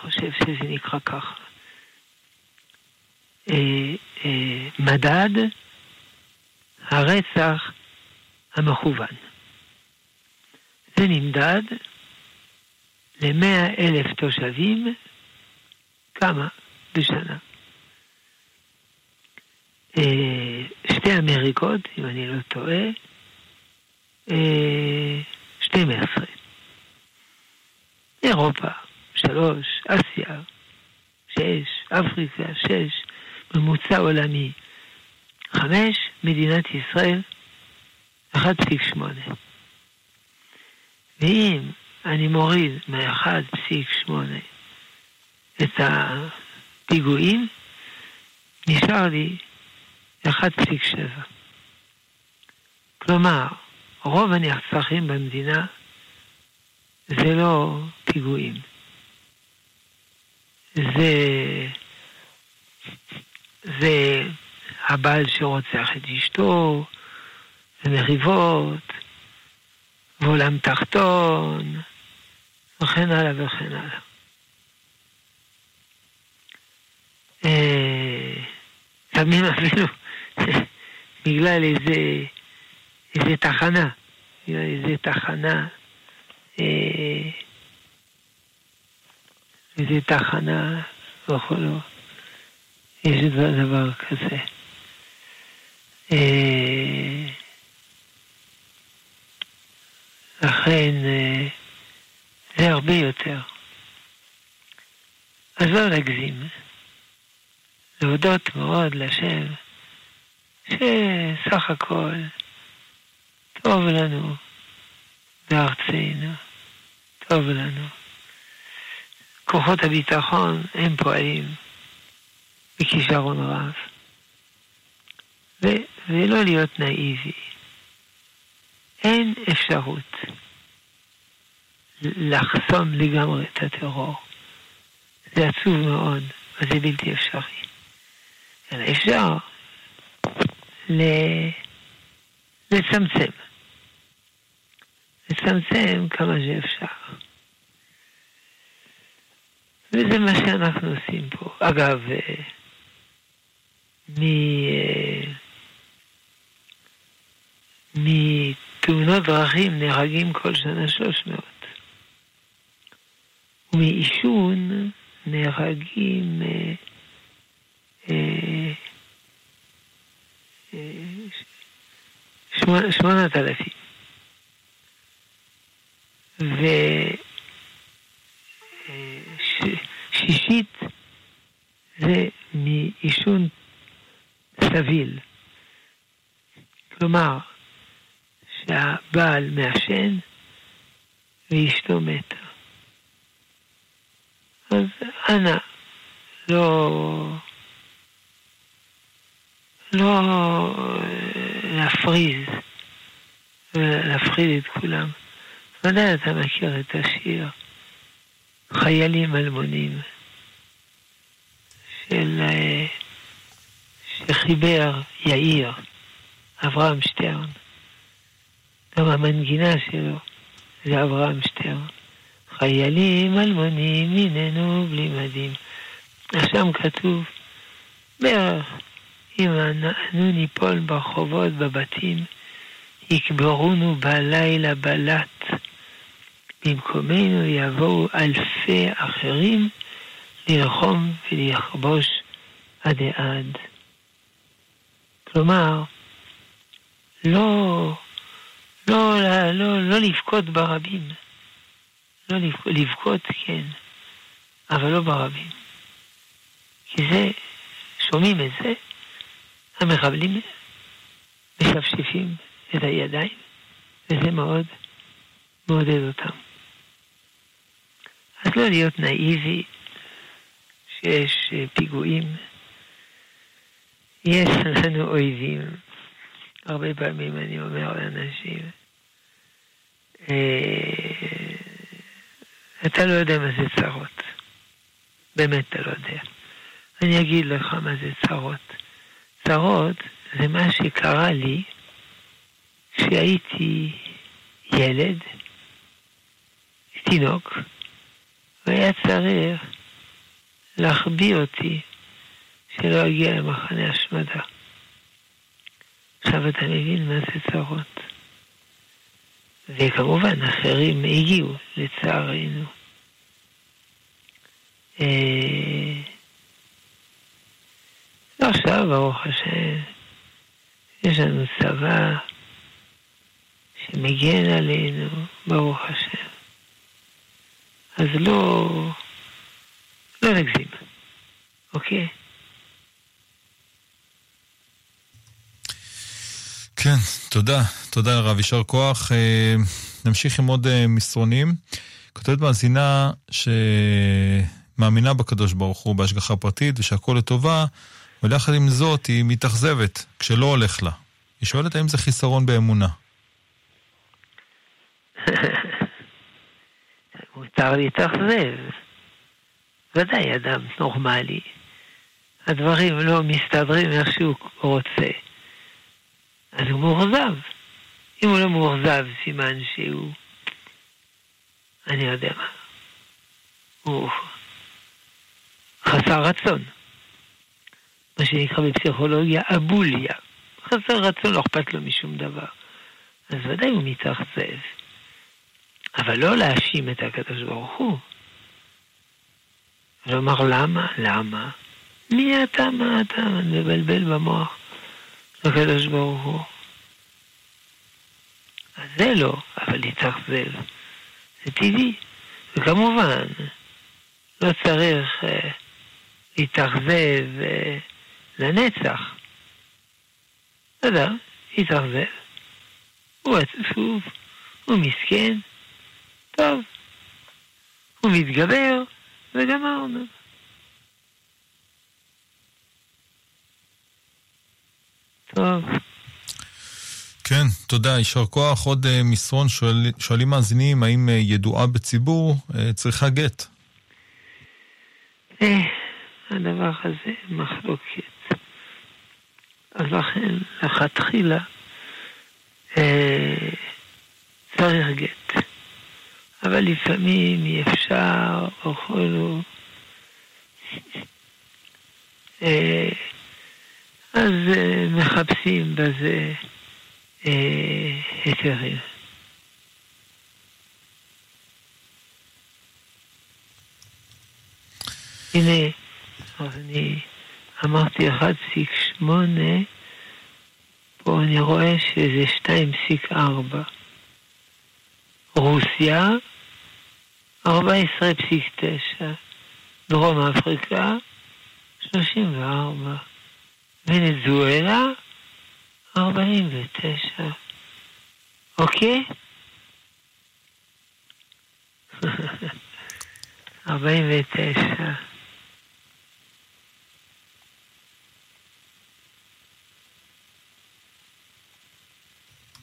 Speaker 7: חושב שזה נקרא ככה. אה, אה, מדד הרצח המכוון. זה נמדד ל-100 אלף תושבים, כמה בשנה. אה, שתי אמריקות, אם אני לא טועה, 12. אירופה, 3, אסיה, 6, אפריקה, 6, ממוצע עולמי, 5, מדינת ישראל, 1.8. ואם אני מוריד מ-1.8 את הפיגועים, נשאר לי 1.7. כלומר, רוב הנרצחים במדינה זה לא פיגועים. זה, זה הבעל שרוצח את אשתו, זה מריבות, ועולם תחתון, וכן הלאה וכן הלאה. לפעמים אפילו בגלל איזה, איזה תחנה, איזה תחנה, אה, איזה תחנה וכולו, יש דבר כזה. אה, לכן אה, זה הרבה יותר. אז לא להגזים. להודות מאוד לשם, שסך הכל טוב לנו בארצנו, טוב לנו. כוחות הביטחון הם פועלים בכישרון רב. ו- ולא להיות נאיבי. אין אפשרות לחסום לגמרי את הטרור. זה עצוב מאוד, וזה בלתי אפשרי. אלא אפשר ל- לצמצם. לצמצם כמה שאפשר. וזה מה שאנחנו עושים פה. אגב, מ... מתאונות דרכים נהרגים כל שנה 300. ומעישון נהרגים אה, אה, אה, שמונת אלפים. ושישית זה מעישון סביל. כלומר, שהבעל מעשן ואשתו מתה. אז אנא, לא... לא להפריז ולהפחיד את כולם. ודאי אתה מכיר את השיר, חיילים אלמונים, של... אה, שחיבר יאיר, אברהם שטרן. גם המנגינה שלו זה אברהם שטרן. חיילים אלמונים הננו בלי מדים. שם כתוב בערך, אם אנו ניפול ברחובות, בבתים, יקברונו בלילה בלט. במקומנו יבואו אלפי אחרים ללחום ולכבוש עד עד. כלומר, לא, לא, לא, לא, לא לבכות ברבים. לא לבכות, כן, אבל לא ברבים. כי זה, שומעים את זה, המחבלים משפשפים את הידיים, וזה מאוד מעודד אותם. אז לא להיות נאיבי שיש פיגועים. יש לנו אויבים. הרבה פעמים אני אומר לאנשים, אה, אתה לא יודע מה זה צרות. באמת אתה לא יודע. אני אגיד לך מה זה צרות. צרות זה מה שקרה לי כשהייתי ילד, תינוק, והיה צריך להחביא אותי שלא אגיע למחנה השמדה. עכשיו אתה מבין מה זה צרות. וכמובן, אחרים הגיעו, לצערנו. אה, עכשיו, ברוך השם, יש לנו צבא שמגן עלינו, ברוך השם. אז לא, לא נגזים, אוקיי?
Speaker 6: כן, תודה. תודה לרב, יישר כוח. אה, נמשיך עם עוד אה, מסרונים. כותבת מאזינה שמאמינה בקדוש ברוך הוא בהשגחה פרטית ושהכול לטובה, אבל יחד עם זאת היא מתאכזבת כשלא הולך לה. היא שואלת האם זה חיסרון באמונה.
Speaker 7: מותר להתאכזב. ודאי אדם נורמלי. הדברים לא מסתדרים איך שהוא רוצה. אז הוא מאוכזב. אם הוא לא מאוכזב, סימן שהוא... אני יודע מה. הוא חסר רצון. מה שנקרא בפסיכולוגיה אבוליה. חסר רצון, לא אכפת לו משום דבר. אז ודאי הוא מתאכזב. אבל לא להאשים את הקדוש ברוך הוא. לומר למה? למה? מי אתה? מה אתה? מבלבל במוח. לקדוש ברוך הוא. אז זה לא, אבל להתאכזב. זה טבעי. וכמובן, לא צריך אה, להתאכזב אה, לנצח. אדם התאכזב, הוא עצוב, הוא מסכן, טוב, הוא מתגבר, וגמרנו. טוב.
Speaker 6: כן, תודה, יישר כוח. עוד uh, מסרון שואל, שואלים מאזינים, האם uh, ידועה בציבור uh, צריכה גט?
Speaker 7: הדבר הזה מחלוקת. אז לכן, לכתחילה, צריך גט. אבל לפעמים אי אפשר, וכולו. אז מחפשים בזה היתרים. הנה, אני אמרתי 1.8, פה אני רואה שזה 2.4. רוסיה, 14.9. דרום אפריקה, 34. ונזואלה, 49. אוקיי? 49.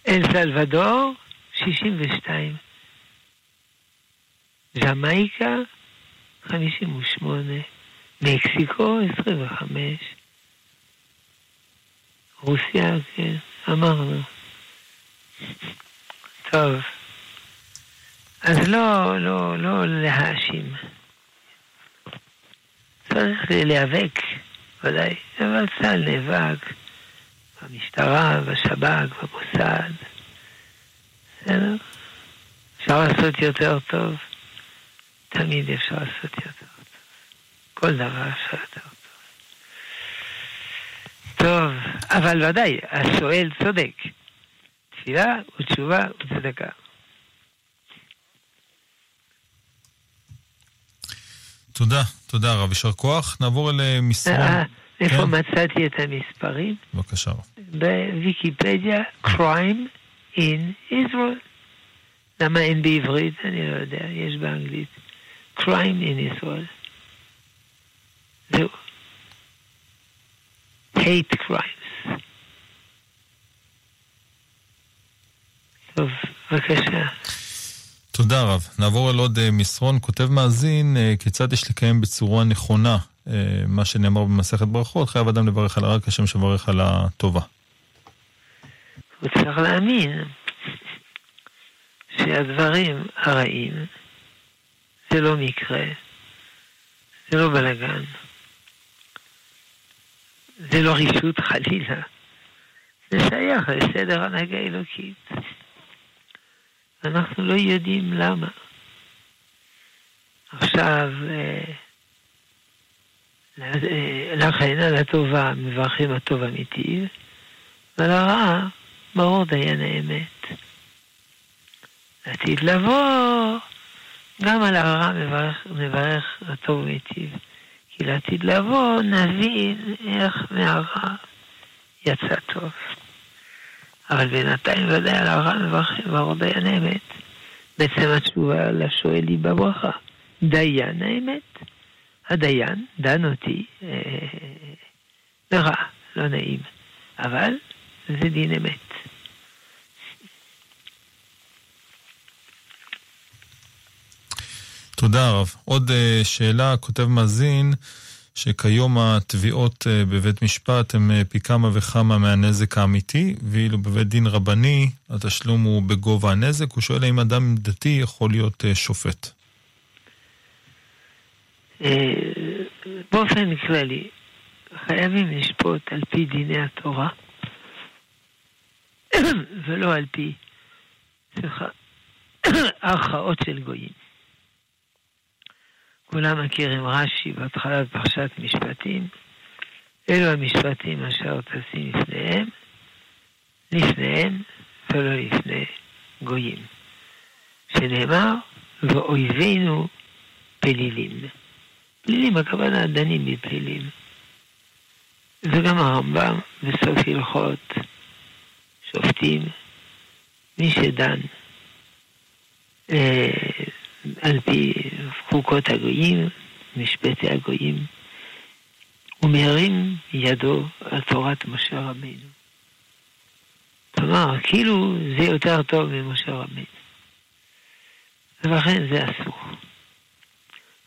Speaker 7: אל סלבדור, 62. ג'מייקה, 58. מקסיקו, 25. רוסיה, כן, אמרנו. טוב. אז לא, לא, לא להאשים. צריך להיאבק, ודאי, אבל צה"ל נאבק במשטרה, בשב"כ, במוסד. בסדר? אפשר לעשות יותר טוב? תמיד אפשר לעשות יותר טוב. כל דבר אפשר יותר טוב. טוב, אבל ודאי, השואל צודק. תפילה ותשובה וצדקה.
Speaker 6: תודה, תודה רב, יישר כוח. נעבור אל אה, מסרון.
Speaker 7: אה, איפה
Speaker 6: כן.
Speaker 7: מצאתי את המספרים?
Speaker 6: בבקשה.
Speaker 7: בוויקיפדיה, crime in Israel. למה אין בעברית? אני לא יודע, יש באנגלית. Crime in Israel. זהו. hate crimes. טוב, בבקשה.
Speaker 6: תודה רב. נעבור אל עוד אה, מסרון. כותב מאזין, אה, כיצד יש לקיים בצורה נכונה אה, מה שנאמר במסכת ברכות, חייב אדם לברך על הרע כשם שמברך על הטובה.
Speaker 7: הוא צריך להאמין שהדברים הרעים זה לא מקרה, זה לא בלאגן, זה לא רישות חלילה, זה שייך לסדר הנהגה אלוקית. אנחנו לא יודעים למה. עכשיו, אה, אה, לכן על הטובה מברכים הטוב אמיתי, ועל הרע ברור דיין האמת. לעתיד לבוא, גם על הרע מברך, מברך הטוב מיטיב. כי לעתיד לבוא נבין איך מהרע יצא טוב. אבל בינתיים ודאי על הרע מברכים ברור דיין האמת. בעצם התשובה לשואל היא בברכה. דיין האמת. הדיין דן אותי אה, לרע, לא נעים. אבל זה דין אמת.
Speaker 6: תודה רב. עוד אה, שאלה, כותב מאזין, שכיום התביעות אה, בבית משפט הן אה, פי כמה וכמה מהנזק האמיתי, ואילו בבית דין רבני התשלום הוא בגובה הנזק. הוא שואל האם אדם דתי יכול להיות אה, שופט.
Speaker 7: באופן כללי, חייבים לשפוט על פי דיני התורה, ולא על פי, הכרעות של גויים. כולם מכירים רש"י בהתחלת פרשת משפטים, אלו המשפטים אשר תשים לפניהם, לפניהם ולא לפני גויים. שנאמר, ואויבינו פלילים. פלילים, הכוונה דנים בפלילים. וגם הרמב"ם בסוף הלכות שופטים, מי שדן אה, על פי חוקות הגויים, משפטי הגויים, הוא מרים ידו על תורת משה רבינו. כלומר, כאילו זה יותר טוב ממשה רבינו. ולכן זה אסור.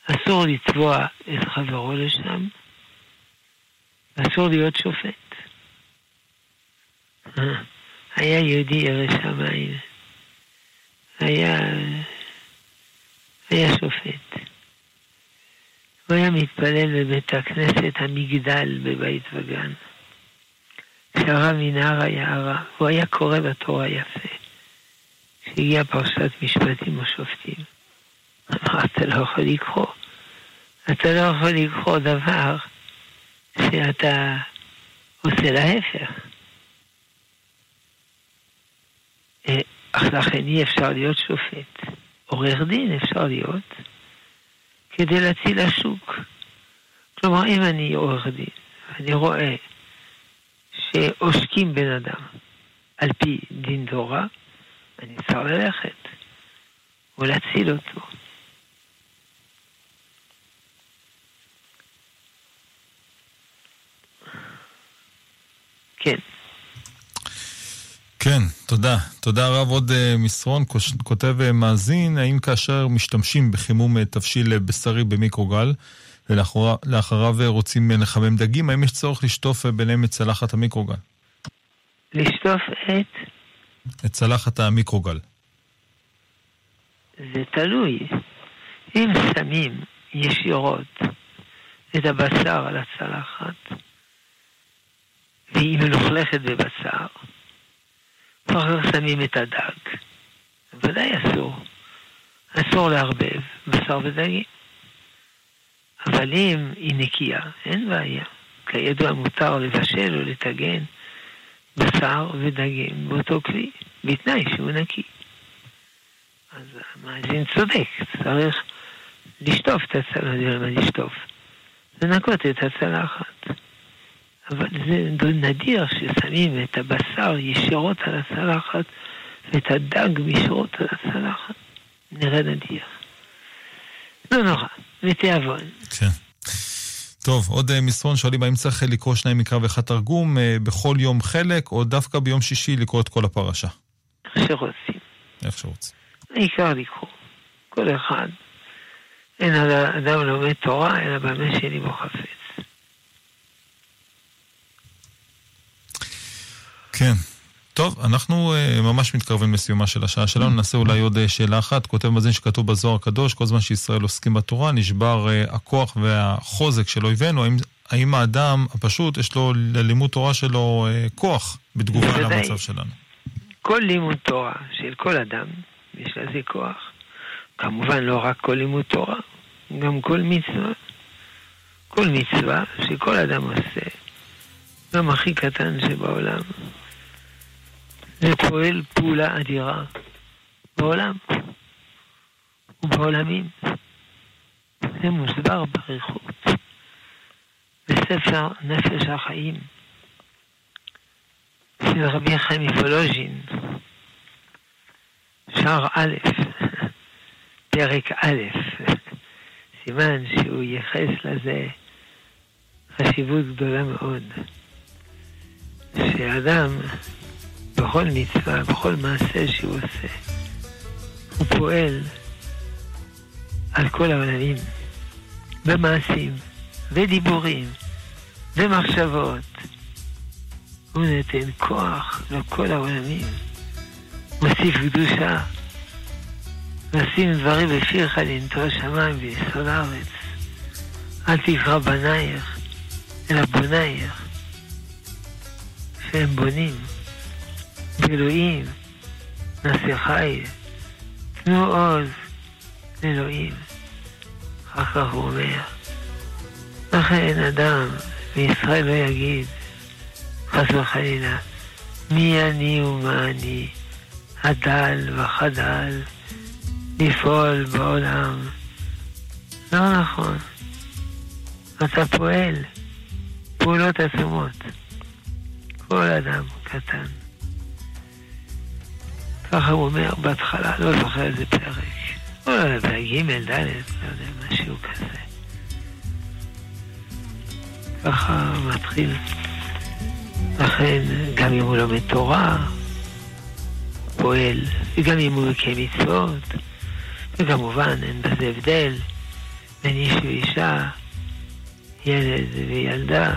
Speaker 7: אסור לתבוע את חברו לשם, ואסור להיות שופט. היה יהודי ירא שמיים, היה, היה שופט. הוא היה מתפלל בבית הכנסת המגדל בבית וגן. שהרב מנהר היה הרב, הוא היה קורא בתורה יפה. כשהגיעה פרשת משפטים או שופטים. אמר, אתה לא יכול לקרוא. אתה לא יכול לקרוא דבר שאתה עושה להפך. אה, אך לכן אי אפשר להיות שופט. עורך דין אפשר להיות כדי להציל השוק. כלומר, אם אני עורך דין, אני רואה שעושקים בן אדם, על פי דין תורה, אני צריך ללכת ולהציל אותו. כן.
Speaker 6: כן, תודה. תודה רב. עוד uh, מסרון, כותב uh, מאזין, האם כאשר משתמשים בחימום uh, תבשיל בשרי במיקרוגל, ולאחריו רוצים לחמם דגים, האם יש צורך לשטוף ביניהם את צלחת המיקרוגל?
Speaker 7: לשטוף את?
Speaker 6: את צלחת המיקרוגל.
Speaker 7: זה תלוי. אם שמים ישירות את הבשר על הצלחת, והיא מלוכלכת בבשר, כך שמים את הדג. ודאי אסור. אסור לערבב בשר ודגים. אבל אם היא נקייה, אין בעיה. כידוע מותר לבשל או לטגן בשר ודגים באותו כלי, בתנאי שהוא נקי. אז המאזין צודק, צריך לשטוף את הצלחת, לשטוף, לנקות את הצלחת. אבל זה נדיר ששמים את הבשר ישירות על הצלחת ואת הדג ישירות על הצלחת. נראה נדיר. לא נורא, מתיאבון.
Speaker 6: כן. טוב, עוד אה, מסרון שואלים האם צריך לקרוא שניים מקרא ואחד תרגום אה, בכל יום חלק, או דווקא ביום שישי לקרוא את כל הפרשה?
Speaker 7: איך שרוצים.
Speaker 6: איך שרוצים.
Speaker 7: העיקר לקרוא. כל אחד. אין על האדם לומד תורה, אלא במה שליבו חפץ.
Speaker 6: כן. טוב, אנחנו uh, ממש מתקרבים לסיומה של השעה שלנו, נעשה אולי עוד uh, שאלה אחת. כותב מזין שכתוב בזוהר הקדוש, כל זמן שישראל עוסקים בתורה, נשבר uh, הכוח והחוזק של אויבינו. האם, האם האדם הפשוט, יש לו ללימוד תורה שלו uh, כוח בתגובה למצב שלנו?
Speaker 7: כל לימוד תורה של כל אדם, יש לזה כוח. כמובן לא רק כל לימוד תורה, גם כל מצווה. כל מצווה שכל אדם עושה, גם הכי קטן שבעולם. זה פועל פעולה אדירה בעולם ובעולמים. זה מוסבר באריכות בספר נפש החיים של רבי חיים מפולוז'ין, שער א', פרק א', סימן שהוא ייחס לזה חשיבות גדולה מאוד. שאדם בכל מצווה, בכל מעשה שהוא עושה. הוא פועל על כל העולמים, במעשים, ודיבורים, ומחשבות. הוא נותן כוח לכל העולמים, מוסיף קדושה, לשים דברים בפיך לנטוע שמיים ויסוד הארץ. אל תקרא בנייך, אלא בונייך, שהם בונים. באלוהים, נעשה חי, תנו עוז לאלוהים. אחר כך הוא אומר, לכן אדם מישראל לא יגיד, חס וחלילה, מי אני ומה אני, הדל וחדל, לפעול בעולם. לא נכון. אתה פועל פעולות עצומות. כל אדם קטן. ככה הוא אומר בהתחלה, לא זוכר איזה פרק. או בג' ד', לא יודע, משהו כזה. ככה מתחיל. לכן, גם אם הוא לומד תורה, פועל, וגם אם הוא יקיים מצוות, וכמובן אין בזה הבדל בין איש ואישה, ילד וילדה.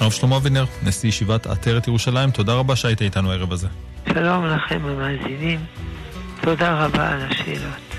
Speaker 6: הרב שלמה אבינר, נשיא ישיבת עטרת ירושלים, תודה רבה שהיית איתנו הערב הזה.
Speaker 7: שלום לכם המאזינים, תודה רבה על השאלות.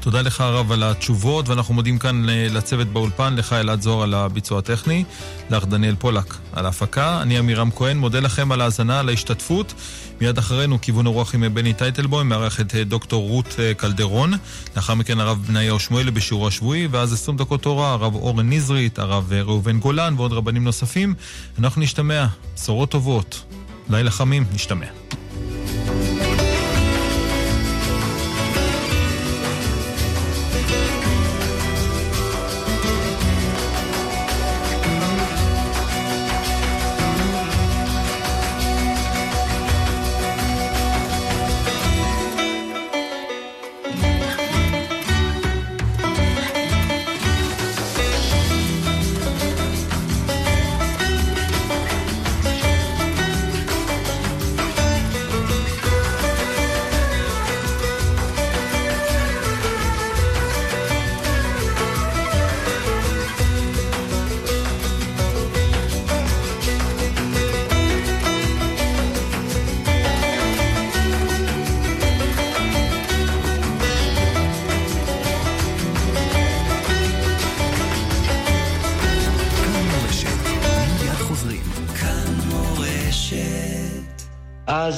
Speaker 6: תודה לך הרב על התשובות, ואנחנו מודים כאן לצוות באולפן, לך אלעד זוהר על הביצוע הטכני, לך דניאל פולק על ההפקה, אני עמירם כהן, מודה לכם על ההאזנה, על ההשתתפות. מיד אחרינו כיוון הרוח עם בני טייטלבוים, מארח את דוקטור רות אה, קלדרון, לאחר מכן הרב בניהו שמואל בשיעור השבועי, ואז 20 דקות תורה, הרב אורן נזרית, הרב אה, ראובן גולן ועוד רבנים נוספים. אנחנו נשתמע, בשורות טובות, לילה חמים, נשתמע.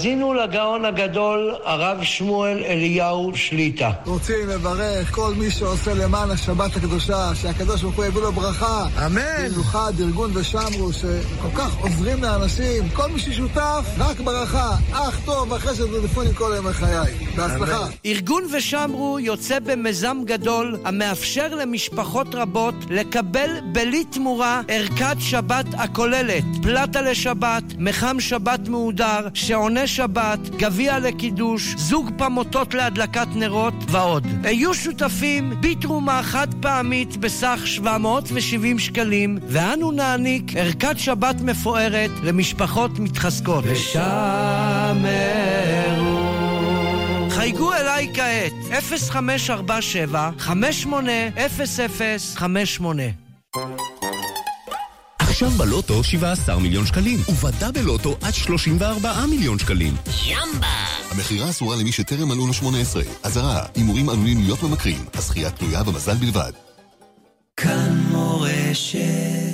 Speaker 3: האזינו לגאון הגדול, הרב שמואל אליהו שליטה.
Speaker 4: רוצים לברך כל מי שעושה למען השבת הקדושה, שהקדוש ברוך הוא יביא לו ברכה.
Speaker 3: אמן.
Speaker 4: במיוחד ארגון ושמרו, שכל כך עוזרים לאנשים. כל מי ששותף, רק ברכה. אך טוב וחסד ודפונים כל ימי חיי. בהצלחה.
Speaker 3: ארגון ושמרו יוצא במיזם גדול המאפשר למשפחות רבות לקבל בלי תמורה ערכת שבת הכוללת פלטה לשבת, מחם שבת מהודר, שעוני שבת, גביע לקידוש, זוג פמוטות להדלקת נרות ועוד. היו שותפים בתרומה חד פעמית בסך 770 שקלים, ואנו נעניק ערכת שבת מפוארת למשפחות מתחזקות. ושמרו חייגו אליי כעת, 0547 580058
Speaker 13: עכשיו בלוטו 17 מיליון שקלים, ובדאבל לוטו עד 34 מיליון שקלים.
Speaker 14: ימבה!
Speaker 15: המכירה אסורה למי שטרם מלאו לו 18. אזהרה, הימורים עלולים להיות ממכרים. הזכייה תלויה במזל בלבד.
Speaker 14: כאן מורשת